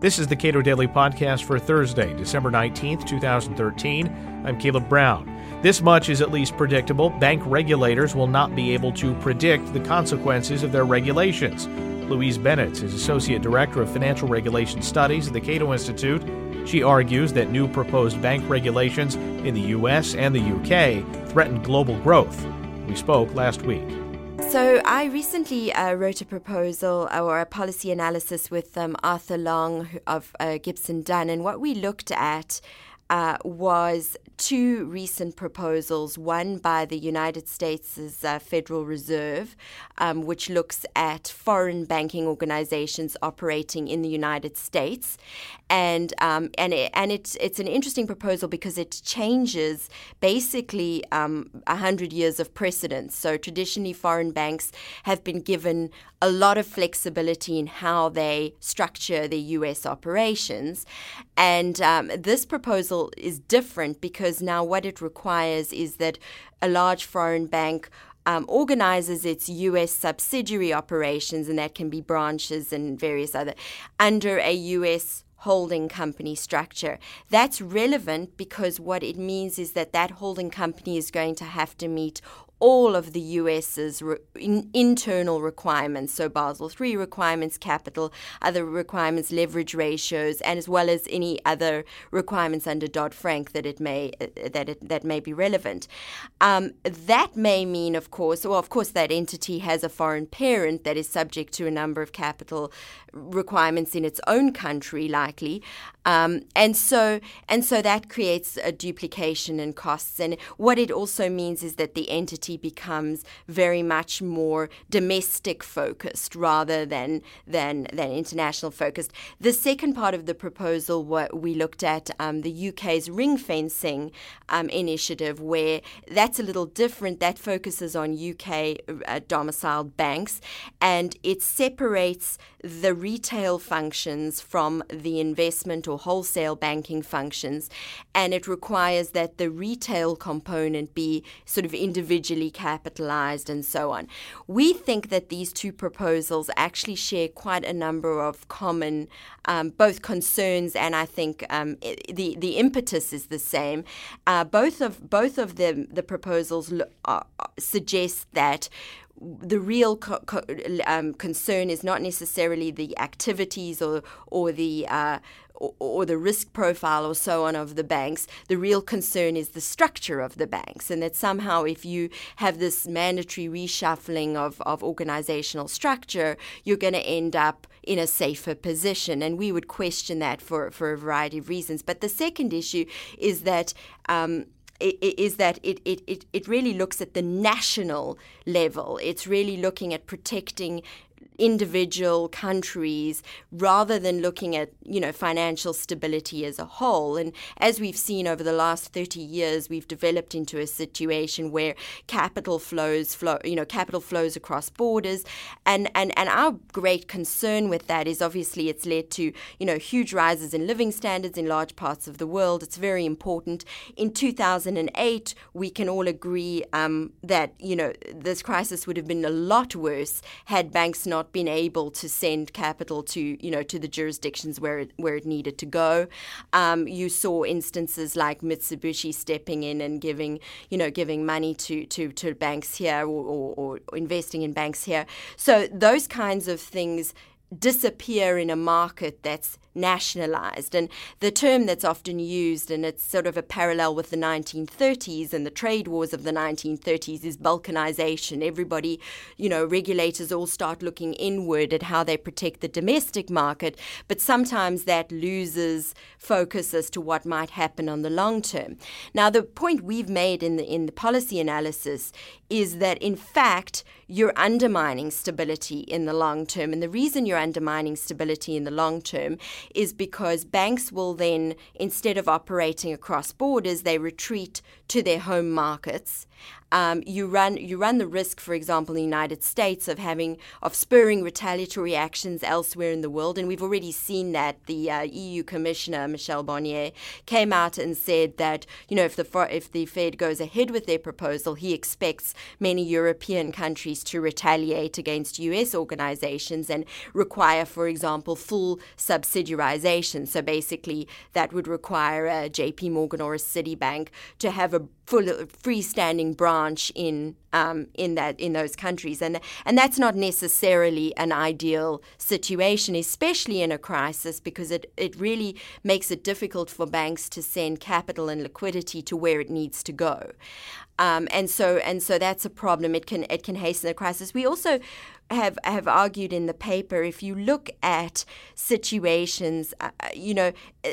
This is the Cato Daily Podcast for Thursday, December 19th, 2013. I'm Caleb Brown. This much is at least predictable. Bank regulators will not be able to predict the consequences of their regulations. Louise Bennett is Associate Director of Financial Regulation Studies at the Cato Institute. She argues that new proposed bank regulations in the U.S. and the U.K. threaten global growth. We spoke last week. So, I recently uh, wrote a proposal uh, or a policy analysis with um, Arthur Long of uh, Gibson Dunn, and what we looked at uh, was two recent proposals one by the United States' uh, Federal Reserve, um, which looks at foreign banking organizations operating in the United States. And, um, and, it, and it's, it's an interesting proposal because it changes basically um, 100 years of precedence. So, traditionally, foreign banks have been given a lot of flexibility in how they structure their US operations. And um, this proposal is different because now what it requires is that a large foreign bank um, organizes its U.S. subsidiary operations, and that can be branches and various other, under a U.S. holding company structure. That's relevant because what it means is that that holding company is going to have to meet all of the US's re- in, internal requirements, so Basel III requirements, capital, other requirements, leverage ratios, and as well as any other requirements under Dodd Frank that it may uh, that it, that may be relevant. Um, that may mean, of course, well, of course, that entity has a foreign parent that is subject to a number of capital requirements in its own country, likely, um, and so and so that creates a duplication in costs. And what it also means is that the entity becomes very much more domestic focused rather than than than international focused. The second part of the proposal, what we looked at um, the UK's ring fencing um, initiative, where that's a little different. That focuses on UK uh, domiciled banks, and it separates the retail functions from the investment or wholesale banking functions, and it requires that the retail component be sort of individually capitalized and so on. We think that these two proposals actually share quite a number of common, um, both concerns and I think um, the the impetus is the same. Uh, both of both of them, the proposals uh, suggest that the real co- co- um, concern is not necessarily the activities or or the uh, or, the risk profile or so on of the banks. The real concern is the structure of the banks, and that somehow if you have this mandatory reshuffling of, of organizational structure, you're going to end up in a safer position. And we would question that for, for a variety of reasons. But the second issue is that. Um, is that it, it, it, it really looks at the national level. It's really looking at protecting individual countries rather than looking at you know financial stability as a whole. And as we've seen over the last 30 years we've developed into a situation where capital flows flow you know capital flows across borders. And and and our great concern with that is obviously it's led to you know huge rises in living standards in large parts of the world. It's very important. In 2008 we can all agree um, that you know this crisis would have been a lot worse had banks not been able to send capital to you know to the jurisdictions where it, where it needed to go. Um, you saw instances like Mitsubishi stepping in and giving you know giving money to to, to banks here or, or, or investing in banks here. So those kinds of things disappear in a market that's nationalized. And the term that's often used, and it's sort of a parallel with the 1930s and the trade wars of the 1930s, is balkanization. Everybody, you know, regulators all start looking inward at how they protect the domestic market, but sometimes that loses focus as to what might happen on the long term. Now, the point we've made in the, in the policy analysis is that, in fact, you're undermining stability in the long term. And the reason you're undermining stability in the long term is because banks will then, instead of operating across borders, they retreat to their home markets. Um, you run you run the risk, for example, in the United States of having of spurring retaliatory actions elsewhere in the world, and we've already seen that. The uh, EU Commissioner Michel Barnier came out and said that you know if the if the Fed goes ahead with their proposal, he expects many European countries to retaliate against US organizations and require, for example, full subsidiarization. So basically, that would require a JP Morgan or a Citibank to have a full freestanding branch in um, in that in those countries, and and that's not necessarily an ideal situation, especially in a crisis, because it it really makes it difficult for banks to send capital and liquidity to where it needs to go, um, and so and so that's a problem. It can it can hasten the crisis. We also have have argued in the paper if you look at situations uh, you know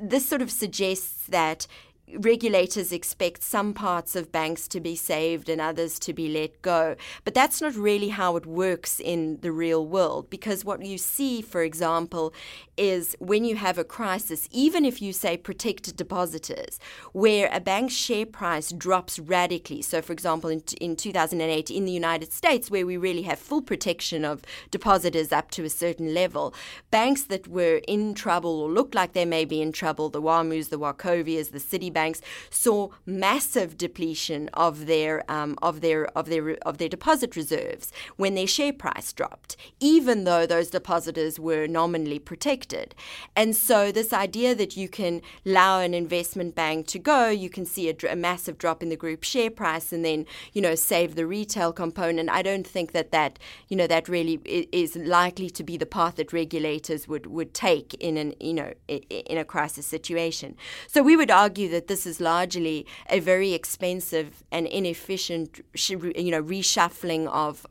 this sort of suggests that regulators expect some parts of banks to be saved and others to be let go. But that's not really how it works in the real world because what you see, for example, is when you have a crisis, even if you say protected depositors, where a bank's share price drops radically. So, for example, in, in 2008 in the United States, where we really have full protection of depositors up to a certain level, banks that were in trouble or looked like they may be in trouble, the WAMUs, the Wachovias, the Citi banks saw massive depletion of their um, of their of their of their deposit reserves when their share price dropped, even though those depositors were nominally protected. And so this idea that you can allow an investment bank to go, you can see a, a massive drop in the group share price, and then you know save the retail component. I don't think that that you know that really is likely to be the path that regulators would would take in an you know in a crisis situation. So we would argue that this is largely a very expensive and inefficient, you know, reshuffling of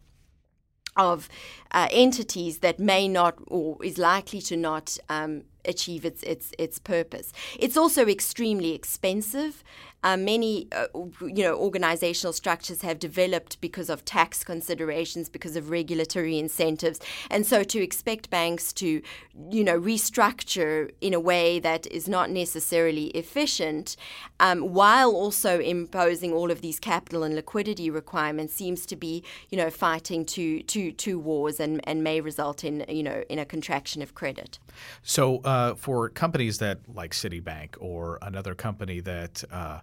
of uh, entities that may not or is likely to not um, achieve its its its purpose. It's also extremely expensive. Uh, many, uh, you know, organizational structures have developed because of tax considerations, because of regulatory incentives, and so to expect banks to, you know, restructure in a way that is not necessarily efficient, um, while also imposing all of these capital and liquidity requirements, seems to be, you know, fighting two two two wars and, and may result in, you know, in a contraction of credit. So, uh, for companies that like Citibank or another company that uh,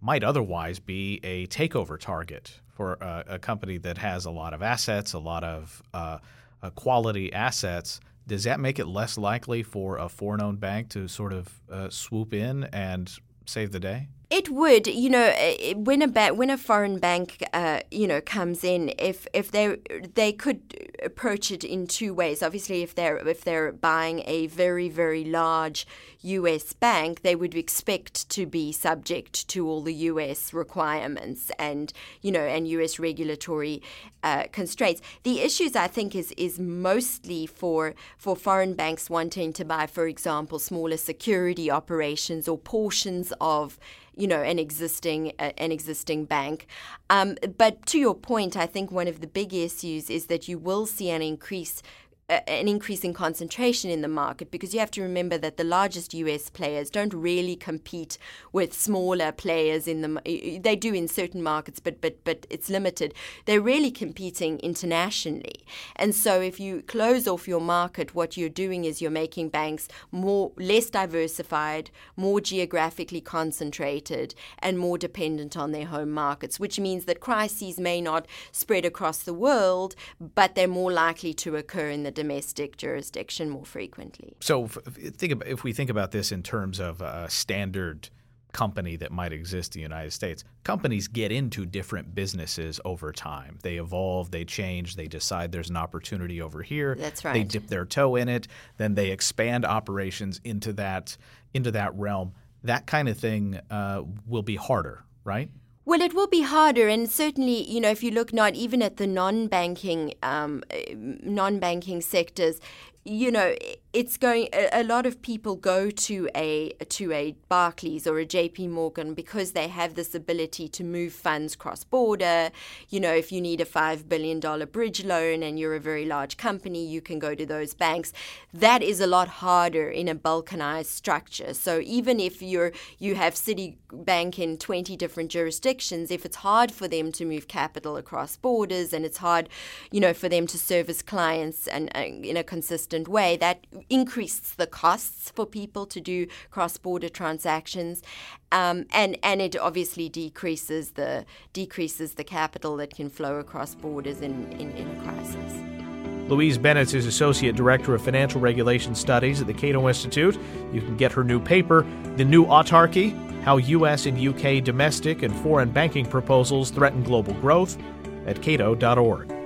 might otherwise be a takeover target for a, a company that has a lot of assets, a lot of uh, uh, quality assets. Does that make it less likely for a foreign owned bank to sort of uh, swoop in and save the day? It would, you know, when a ba- when a foreign bank, uh, you know, comes in, if if they they could approach it in two ways. Obviously, if they're if they're buying a very very large U.S. bank, they would expect to be subject to all the U.S. requirements and you know and U.S. regulatory uh, constraints. The issues I think is is mostly for for foreign banks wanting to buy, for example, smaller security operations or portions of you know an existing uh, an existing bank. Um, but to your point, I think one of the big issues is that you will see an increase an increase in concentration in the market because you have to remember that the largest US players don't really compete with smaller players in the they do in certain markets but but but it's limited. They're really competing internationally. And so if you close off your market what you're doing is you're making banks more less diversified more geographically concentrated and more dependent on their home markets which means that crises may not spread across the world but they're more likely to occur in the domestic jurisdiction more frequently. So, think about, if we think about this in terms of a standard company that might exist in the United States, companies get into different businesses over time. They evolve, they change, they decide there's an opportunity over here. That's right. They dip their toe in it, then they expand operations into that into that realm. That kind of thing uh, will be harder, right? Well, it will be harder, and certainly, you know, if you look not even at the non-banking, um, non-banking sectors, you know, it's going. A lot of people go to a to a Barclays or a J.P. Morgan because they have this ability to move funds cross border. You know, if you need a five billion dollar bridge loan and you're a very large company, you can go to those banks. That is a lot harder in a balkanized structure. So even if you're you have Citibank in twenty different jurisdictions, if it's hard for them to move capital across borders and it's hard, you know, for them to service clients and, and in a consistent way, that increases the costs for people to do cross-border transactions, um, and and it obviously decreases the decreases the capital that can flow across borders in, in, in a crisis. Louise Bennett is Associate Director of Financial Regulation Studies at the Cato Institute. You can get her new paper, The New Autarky How U.S. and U.K. Domestic and Foreign Banking Proposals Threaten Global Growth, at cato.org.